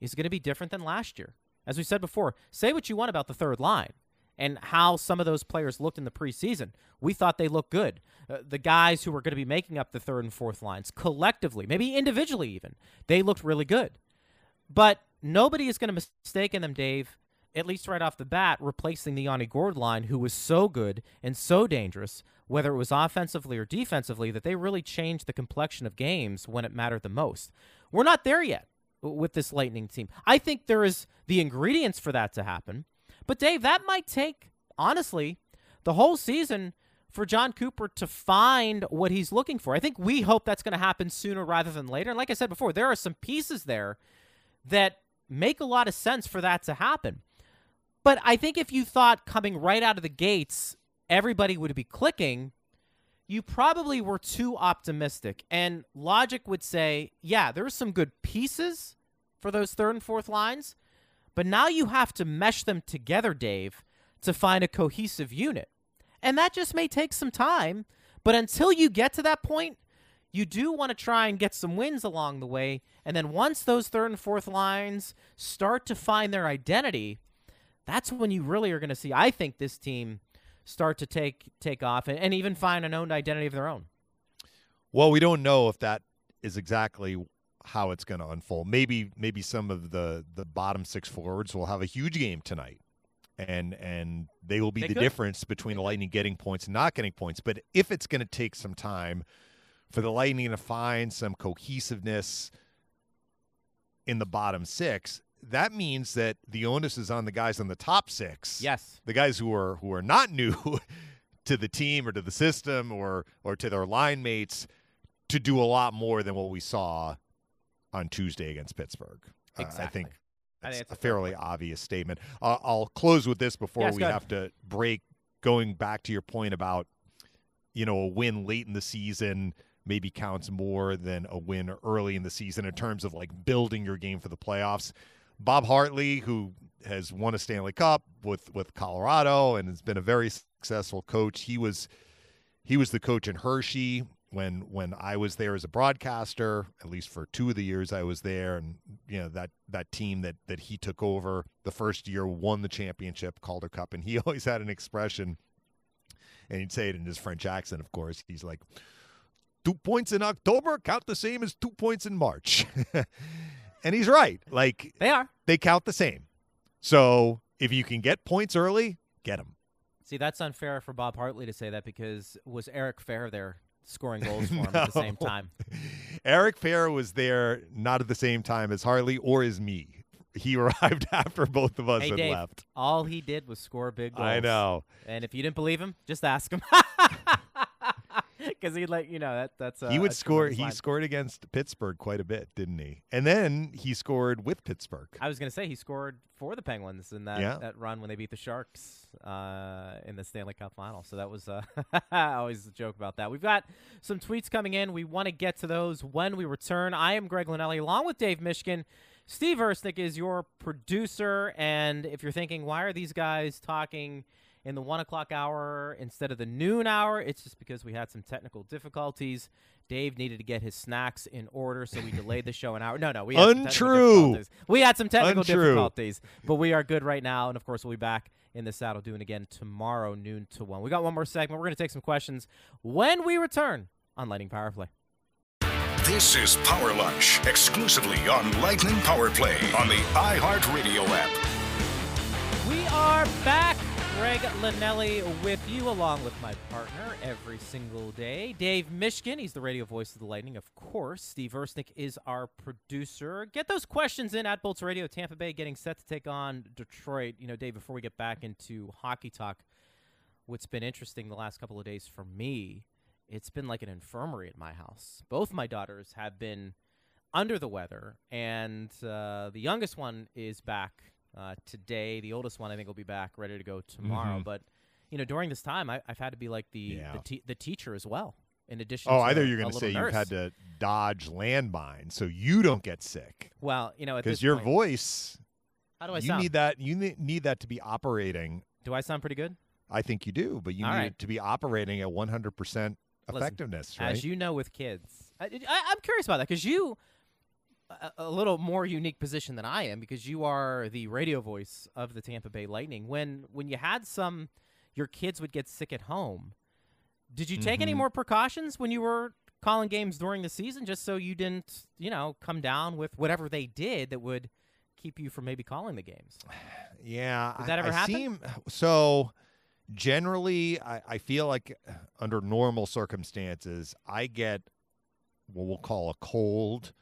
is going to be different than last year. As we said before, say what you want about the third line and how some of those players looked in the preseason. We thought they looked good. Uh, the guys who were going to be making up the third and fourth lines collectively, maybe individually even, they looked really good. But nobody is going to mistake in them, Dave, at least right off the bat, replacing the Yanni Gourde line, who was so good and so dangerous, whether it was offensively or defensively, that they really changed the complexion of games when it mattered the most. We're not there yet with this Lightning team. I think there is the ingredients for that to happen. But, Dave, that might take, honestly, the whole season for Jon Cooper to find what he's looking for. I think we hope that's going to happen sooner rather than later. And like I said before, there are some pieces there that make a lot of sense for that to happen. But I think if you thought coming right out of the gates, everybody would be clicking, you probably were too optimistic. And logic would say, yeah, there's some good pieces for those third and fourth lines, but now you have to mesh them together, Dave, to find a cohesive unit. And that just may take some time. But until you get to that point, you do want to try and get some wins along the way. And then once those third and fourth lines start to find their identity, that's when you really are going to see, I think, this team start to take take off and, and even find an owned identity of their own. Well, we don't know if that is exactly how it's going to unfold. Maybe maybe some of the the bottom six forwards will have a huge game tonight, and and they will be They the could. difference between the Lightning getting points and not getting points. But if it's going to take some time for the Lightning to find some cohesiveness, in the bottom six, that means that the onus is on the guys in the top six. Yes. The guys who are who are not new [laughs] to the team or to the system or or to their line mates to do a lot more than what we saw on Tuesday against Pittsburgh. Uh, I Exactly. think I that's think it's a a fairly point. obvious statement. Uh, I'll close with this before Yes, we have to break. Going back to your point about, you know, a win late in the season maybe counts more than a win early in the season in terms of like building your game for the playoffs. Bob Hartley, who has won a Stanley Cup with with Colorado and has been a very successful coach, he was he was the coach in Hershey when when I was there as a broadcaster, at least for two of the years I was there, and you know that that team that that he took over the first year won the championship Calder Cup, and he [laughs] always had an expression, and he'd say it in his French accent, of course. He's like, two points in October count the same as two points in March," [laughs] and he's right. Like They are. they count the same. So if you can get points early, get them. See, that's unfair for Bob Hartley to say that because was Eric Fehr there scoring [laughs] goals for him at the same time? Eric Fehr was there not at the same time as Hartley or as me. He [laughs] arrived after both of us Hey, had Dave, left. all he did was score big goals. I know. And if you didn't believe him, just ask him. [laughs] [laughs] Because he'd let you know that that's uh, he would a score. He line. scored against Pittsburgh quite a bit, didn't he? And then he scored with Pittsburgh. I was going to say he scored for the Penguins in that, Yeah. that run when they beat the Sharks uh, in the Stanley Cup final. So that was uh, [laughs] I always joke about that. We've got some tweets coming in. We want to get to those when we return. I am Greg Linnelli along with Dave Mishkin. Steve Ersnick is your producer. And if you're thinking, why are these guys talking in the one o'clock hour instead of the noon hour? It's just because we had some technical difficulties. Dave needed to get his snacks in order, so we delayed the show an hour. No, no, we had some technical Untrue. difficulties. We had some technical Untrue. difficulties, but we are good right now. And of course, we'll be back in the saddle doing it again tomorrow, noon to one. We got one more segment. We're going to take some questions when we return on Lightning Power Play. This is Power Lunch, exclusively on Lightning Power Play on the iHeartRadio app. We are back. Greg Linnelli with you, along with my partner every single day, Dave Mishkin. He's the radio voice of the Lightning, of course. Steve Ersnick is our producer. Get those questions in at Bolts Radio. Tampa Bay getting set to take on Detroit. You know, Dave, before we get back into hockey talk, what's been interesting the last couple of days for me, it's been like an infirmary at my house. Both my daughters have been under the weather, and uh, the youngest one is back uh, today. The oldest one, I think, will be back ready to go tomorrow. Mhm. But you know, during this time, I, I've had to be like the Yeah. the, te- the teacher as well. In addition, Oh, to I thought a- you're going to say you've had to dodge landmines so you don't get sick Well, you know, because your point, voice. how do I you sound? need that. You ne- need that to be operating. do I sound pretty good? I think you do, but you All need right. it to be operating at 100 percent Listen, effectiveness, right? As you know, with kids, I, I, I'm curious about that because you, a, a little more unique position than I am because you are the radio voice of the Tampa Bay Lightning. When when you had some, your kids would get sick at home. Did you take any Mhm. more precautions when you were calling games during the season, just so you didn't, you know, come down with whatever they did that would keep you from maybe calling the games? [sighs] Yeah. Did I- that ever I happen? Seem, so generally, I, I feel like uh, under normal circumstances, I get what we'll call a cold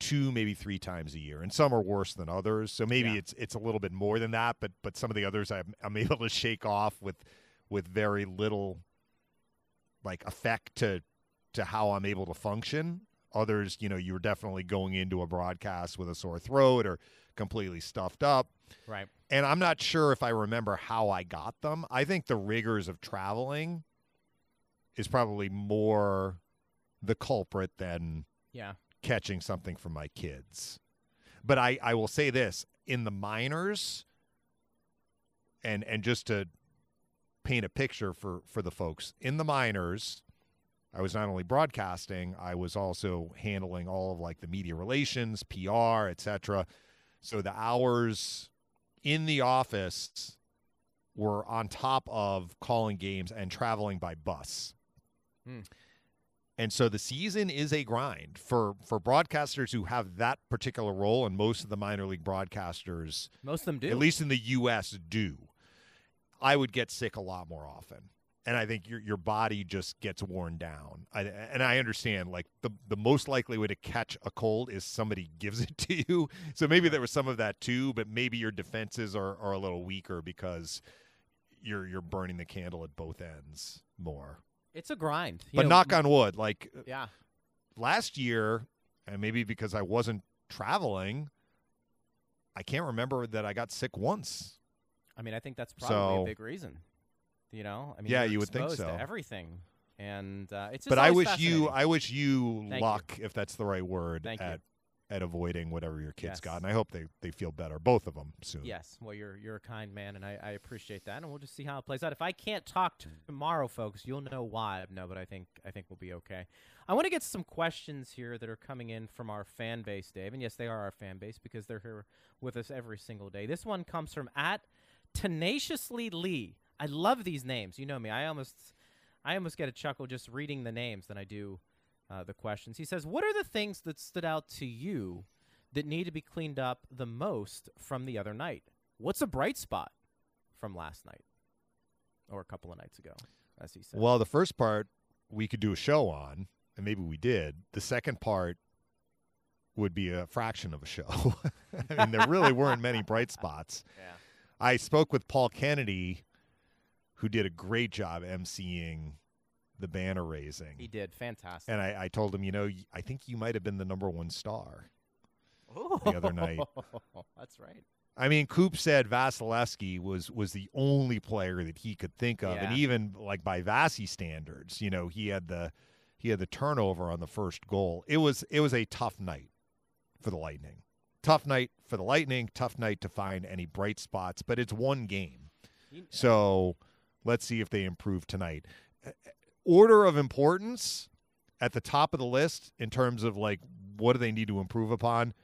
two, maybe three times a year, and some are worse than others. So maybe Yeah. it's it's a little bit more than that, but but some of the others I'm, I'm [laughs] able to shake off with with very little like effect to to how I'm able to function. Others, you know, you're definitely going into a broadcast with a sore throat or completely stuffed up. Right. And I'm not sure if I remember how I got them. I think the rigors of traveling is probably more the culprit than Yeah. Catching something from my kids. But I, I will say this in the minors, and and just to paint a picture for for the folks in the minors, I was not only broadcasting, I was also handling all of like the media relations, PR, etc. So the hours in the office were on top of calling games and traveling by bus. Hmm. And so the season is a grind for for broadcasters who have that particular role, and most of the minor league broadcasters, Most of them do. at least in the U.S., do. I would get sick a lot more often, and I think your your body just gets worn down. I, and I understand like the the most likely way to catch a cold is somebody [laughs] gives it to you. So maybe there was some of that too, but maybe your defenses are, are a little weaker because you're you're burning the candle at both ends more. It's a grind. You But know, knock on wood, like Yeah. last year, and maybe because I wasn't traveling, I can't remember that I got sick once. I mean, I think that's probably So- a big reason. You know, I mean, Yeah, you would think so. everything, and uh, it's. Just but I wish you. I wish you Thank you. luck if that's the right word Thank you. At avoiding whatever your kids Yes. got and I hope they they feel better both of them soon. Yes, well, you're you're a kind man, and I, I appreciate that, and we'll just see how it plays out. If I can't talk tomorrow, folks, you'll know why. No, but I think I think we'll be okay. I want to get some questions here that are coming in from our fan base, Dave, and yes, they are our fan base because they're here with us every single day. This one comes from at tenaciously Lee. I love these names. You know me. I almost I almost get a chuckle just reading the names than I do uh, the questions. He says, "What are the things that stood out to you?" that need to be cleaned up the most from the other night? What's a bright spot from last night or a couple of nights ago, as he said? Well, the first part we could do a show on and maybe we did. The second part would be a fraction of a show. [laughs] I mean, there really weren't many bright spots. [laughs] yeah. I spoke with Paul Kennedy who did a great job emceeing the banner raising. He did fantastic. And I, I told him, you know, I think you might have been the number one star. Ooh. the other night. [laughs] That's right. I mean, Coop said Vasilevskiy was was the only player that he could think of, and even like by Vasi standards, you know, he had the he had the turnover on the first goal. It was it was a tough night for the Lightning. Tough night for the Lightning. Tough night to find any bright spots, but it's one game, so let's see if they improve tonight. Order of importance at the top of the list in terms of like what do they need to improve upon?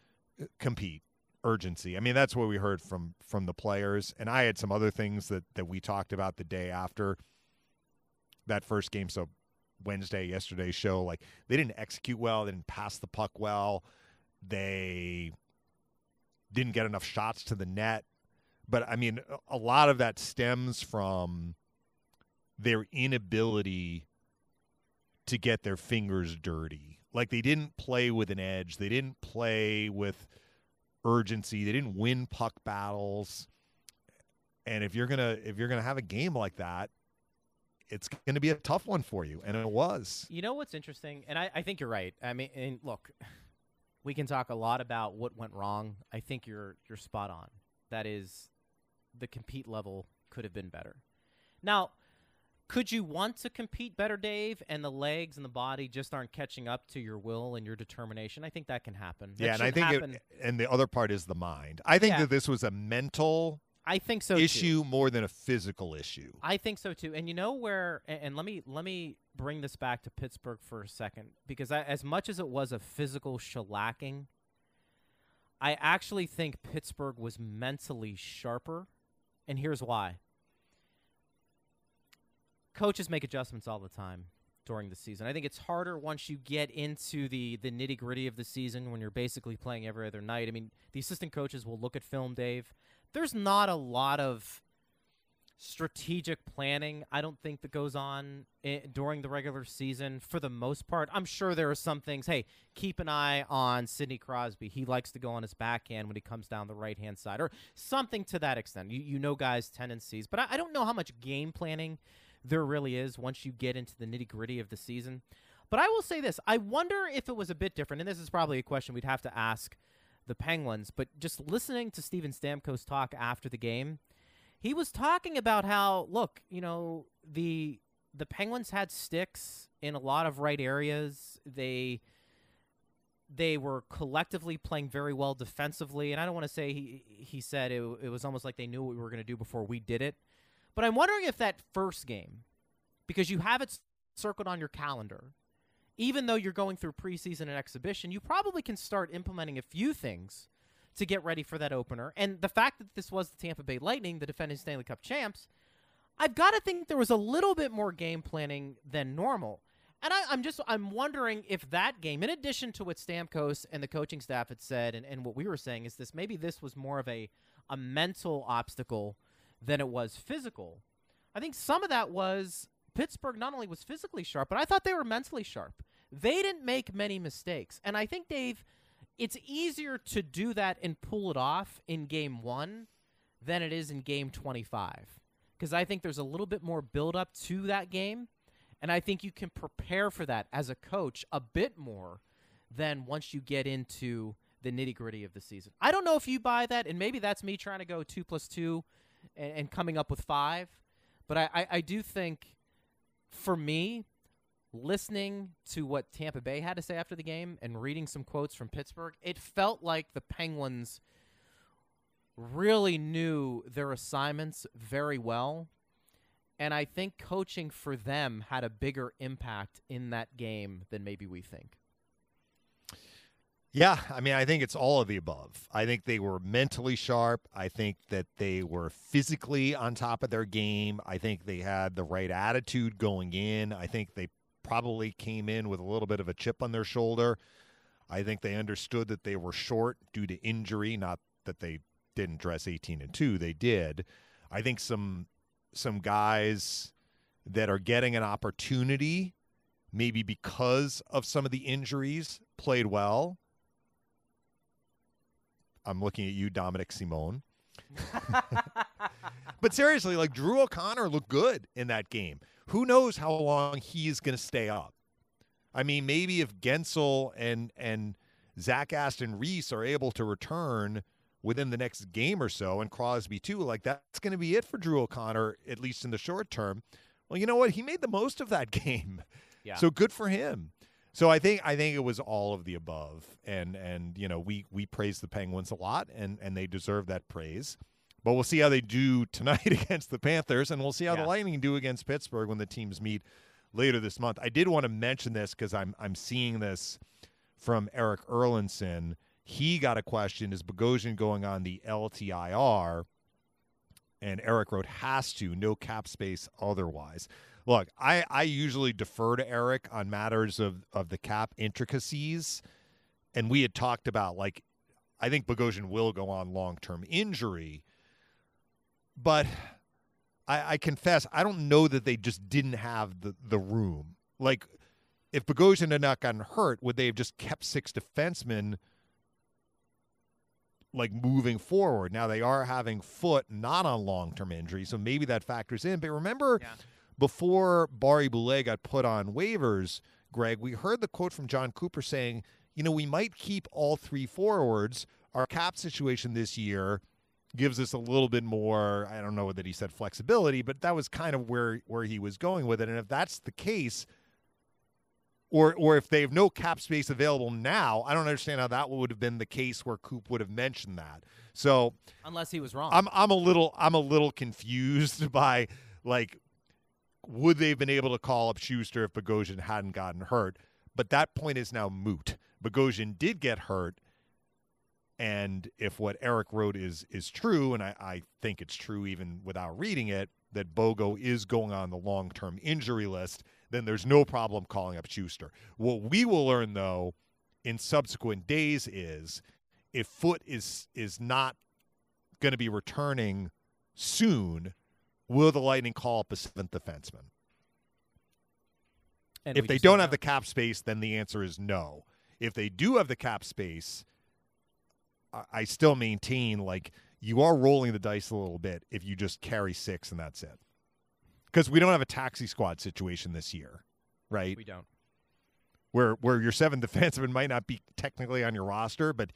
Uh, Compete urgency. I mean, that's what we heard from from the players, and I had some other things that that we talked about the day after that first game. So Wednesday, yesterday's show, like they didn't execute well, they didn't pass the puck well, they didn't get enough shots to the net. But I mean, a lot of that stems from their inability to get their fingers dirty. Like they didn't play with an edge. They didn't play with urgency. They didn't win puck battles. And if you're gonna if you're gonna have a game like that, it's gonna be a tough one for you. And it was. You know what's interesting, and I, I think you're right. I mean, and look, we can talk a lot about what went wrong. I think you're you're spot on. That is, the compete level could have been better. Now, could you want to compete better, Dave? And the legs and the body just aren't catching up to your will and your determination. I think that can happen. That yeah, and I think it, and the other part is the mind. I think Yeah. that this was a mental I think so. too. issue more than a physical issue. I think so too. And you know where? And, and let me let me bring this back to Pittsburgh for a second because I, as much as it was a physical shellacking, I actually think Pittsburgh was mentally sharper, and here's why. Coaches make adjustments all the time during the season. I think it's harder once you get into the the nitty gritty of the season when you're basically playing every other night. I mean, the assistant coaches will look at film, Dave. There's not a lot of strategic planning I don't think that goes on i- during the regular season for the most part. I'm sure there are some things, hey, keep an eye on Sidney Crosby. He likes to go on his backhand when he comes down the right-hand side or something to that extent. You you know guys' tendencies, but I, I don't know how much game planning there really is once you get into the nitty-gritty of the season. But I will say this, I wonder if it was a bit different and this is probably a question we'd have to ask the Penguins, but just listening to Steven Stamkos talk after the game, he was talking about how look, you know, the the Penguins had sticks in a lot of right areas. They they were collectively playing very well defensively, and I don't want to say he he said it, it was almost like they knew what we were going to do before we did it. But I'm wondering if that first game, because you have it circled on your calendar, even though you're going through preseason and exhibition, you probably can start implementing a few things to get ready for that opener. And the fact that this was the Tampa Bay Lightning, the defending Stanley Cup champs, I've got to think there was a little bit more game planning than normal. And I, I'm just I'm wondering if that game, in addition to what Stamkos and the coaching staff had said, and, and what we were saying, is this maybe this was more of a a mental obstacle than it was physical. I think some of that was Pittsburgh not only was physically sharp, but I thought they were mentally sharp. They didn't make many mistakes. And I think Dave, it's easier to do that and pull it off in game one than it is in game 25. Because I think there's a little bit more build up to that game. And I think you can prepare for that as a coach a bit more than once you get into the nitty gritty of the season. I don't know if you buy that, and maybe that's me trying to go two plus two and, and coming up with five. But I, I, I do think for me, listening to what Tampa Bay had to say after the game and reading some quotes from Pittsburgh, it felt like the Penguins really knew their assignments very well. And I think coaching for them had a bigger impact in that game than maybe we think. Yeah, I mean, I think it's all of the above. I think they were mentally sharp. I think that they were physically on top of their game. I think they had the right attitude going in. I think they probably came in with a little bit of a chip on their shoulder. I think they understood that they were short due to injury, not that they didn't dress 18 and 2, they did. I think some some guys that are getting an opportunity maybe because of some of the injuries played well I'm looking at you, Dominic Simone. [laughs] but seriously, like Drew O'Connor looked good in that game. Who knows how long he's going to stay up? I mean, maybe if Guentzel and and Zach Aston Reese are able to return within the next game or so, and Crosby too, like that's going to be it for Drew O'Connor, at least in the short term. Well, you know what? He made the most of that [laughs] game. Yeah. So good for him. So I think I think it was all of the above, and and you know we we praise the Penguins a lot, and and they deserve that praise. But we'll see how they do tonight [laughs] against the Panthers, and we'll see how Yeah. the Lightning do against Pittsburgh when the teams meet later this month. I did want to mention this because I'm I'm seeing this from Erik Erlendsson. He got a question: Is Bogosian going on the LTIR? And Eric wrote has to, no cap space otherwise. Look, I, I usually defer to Eric on matters of, of the cap intricacies. And we had talked about, like, I think Bogosian will go on long term injury. But I, I confess, I don't know that they just didn't have the, the room. Like, if Bogosian had not gotten hurt, would they have just kept six defensemen like moving forward? Now they are having Foote not on long term injury, so maybe that factors in. But remember, Yeah. Before Barré-Boulet got put on waivers, Greg, we heard the quote from Jon Cooper saying, you know, we might keep all three forwards. Our cap situation this year gives us a little bit more, I don't know that he said flexibility, but that was kind of where where he was going with it. And if that's the case, or or if they have no cap space available now, I don't understand how that would have been the case where Coop would have mentioned that. So Unless he was wrong. I'm I'm a little I'm a little confused [laughs] by like would they have been able to call up Sustr if Bogosian hadn't gotten hurt? But that point is now moot. Bogosian did get hurt, and if what Eric wrote is is true, and I, I think it's true even without reading it, that Bogo is going on the long term injury list, then there's no problem calling up Sustr. What we will learn though in subsequent days is if Foote is is not going to be returning soon, will the Lightning call up a seventh defenseman? And if they don't have the cap space, then the answer is no. If they do have the cap space, I, I still maintain like you are rolling the dice a little bit if you just carry six and that's it. Because we don't have a taxi squad situation this year, right? we don't. Where where your seventh [laughs] defenseman might not be technically on your roster, but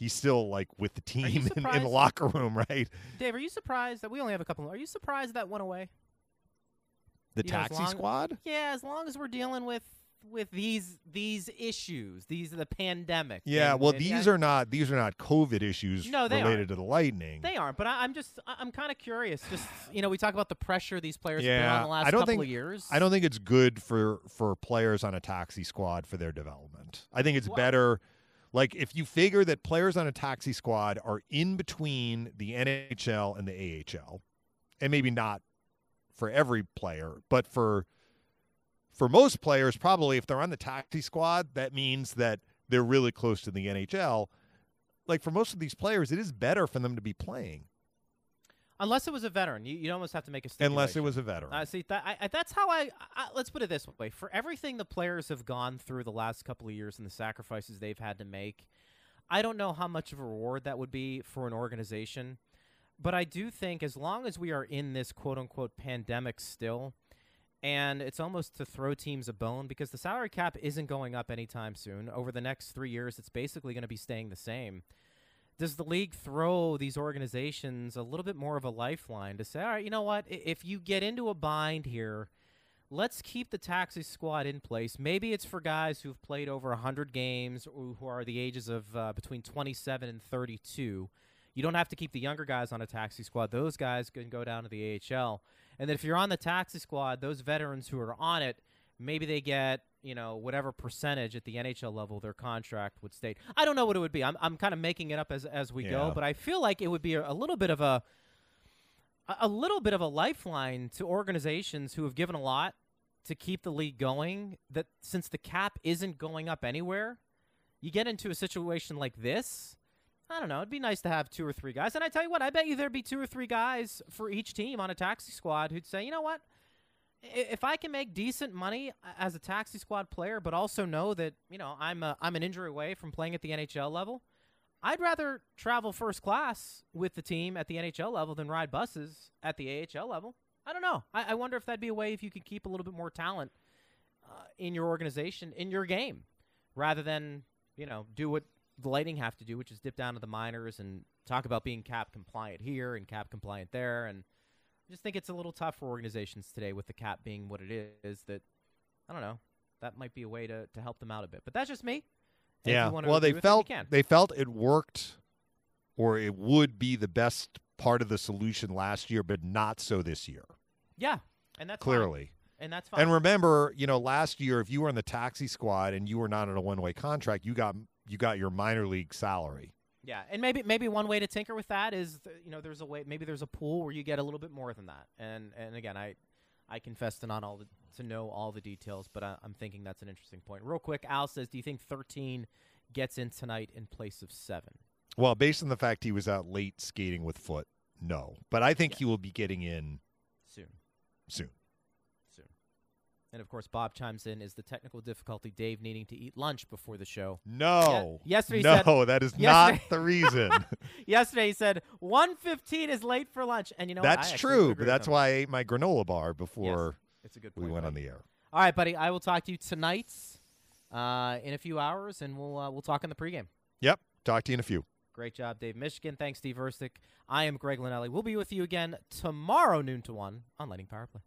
he's still like with the team [laughs] in, in the locker room, right? Dave, are you surprised that we only have a couple? Are you surprised that went away? The You know, taxi long- squad? Yeah, as long as we're dealing with with these these issues, these are the pandemic. Yeah, and- well, and- these yeah, are not these are not COVID issues No, they related to the Lightning. they aren't. But I, I'm just I- I'm kind of curious. Just you know, we talk about the pressure these players have been on the last I don't couple think- of years. I don't think it's good for for players on a taxi squad for their development. I think it's Well- better like if you figure that players on a taxi squad are in between the NHL and the AHL, and maybe not for every player, but for for most players probably if they're on the taxi squad, that means that they're really close to the NHL. Like for most of these players, it is better for them to be playing. Unless it was a veteran, you, you'd almost have to make a stipulation. Unless it was a veteran. Uh, see, that, I, I, that's how I, I. Let's put it this way: for everything the players have gone through the last couple of years and the sacrifices they've had to make, I don't know how much of a reward that would be for an organization. But I do think as long as we are in this quote unquote pandemic still, and it's almost to throw teams a bone because the salary cap isn't going up anytime soon. Over the next three years, it's basically going to be staying the same does the league throw these organizations a little bit more of a lifeline to say, all right, you know what? If you get into a bind here, let's keep the taxi squad in place. Maybe it's for guys who've played over 100 games or who are the ages of uh, between 27 and 32. You don't have to keep the younger guys on a taxi squad. Those guys can go down to the AHL. And then if you're on the taxi squad, those veterans who are on it, maybe they get you know whatever percentage at the NHL level their contract would state. I don't know what it would be. I'm I'm kind of making it up as as we Yeah. go, but I feel like it would be a, a little bit of a a- little bit of a lifeline to organizations who have given a lot to keep the league going. That since the cap isn't going up anywhere, you get into a situation like this. I don't know. It'd be nice to have two or three guys. And I tell you what, I bet you there'd be two or three guys for each team on a taxi squad who'd say, you know what, if I can make decent money as a taxi squad player, but also know that you know I'm a, I'm an injury away from playing at the NHL level, I'd rather travel first class with the team at the NHL level than ride buses at the AHL level. I don't know. I, I wonder if that'd be a way if you could keep a little bit more talent uh, in your organization, in your game, rather than you know do what the Lightning have to do, which is dip down to the minors and talk about being cap compliant here and cap compliant there, and just think it's a little tough for organizations today with the cap being what it is. That I don't know. That might be a way to, to help them out a bit, but that's just me. And yeah. Well, they it, felt can. they felt it worked, or it would be the best part of the solution last year, but not so this year. yeah, and that's fine. Clearly. and that's fine. And remember, you know, last year, if you were in the taxi squad and you were not on a one-way contract, you got you got your minor league salary. Yeah, and maybe maybe one way to tinker with that is th- you know there's a way maybe there's a pool where you get a little bit more than that. And and again, I I confess to not all the to know all the details, but I, I'm thinking that's an interesting point. Real quick, Al says, do you think 13 gets in tonight in place of seven? Well, based on the fact he was out late skating with Foote, no. But I think Yeah. he will be getting in soon. soon. And of course, Bob chimes in: Is the technical difficulty Dave needing to eat lunch before the show? No. yesterday he no, said- [laughs] that is not the reason. [laughs] Yesterday he said 1:15 is late for lunch, and you know that's true, but that's why I ate my granola bar before it's a good we point. went on the air. All right, buddy. I will talk to you tonight uh, in a few hours, and we'll uh, we'll talk in the pregame. Yep. Talk to you in a few. Great job, Dave Mishkin. Thanks, Steve Verstick. I am Greg Linelli. We'll be with you again tomorrow, noon to one, on Lightning Power Play.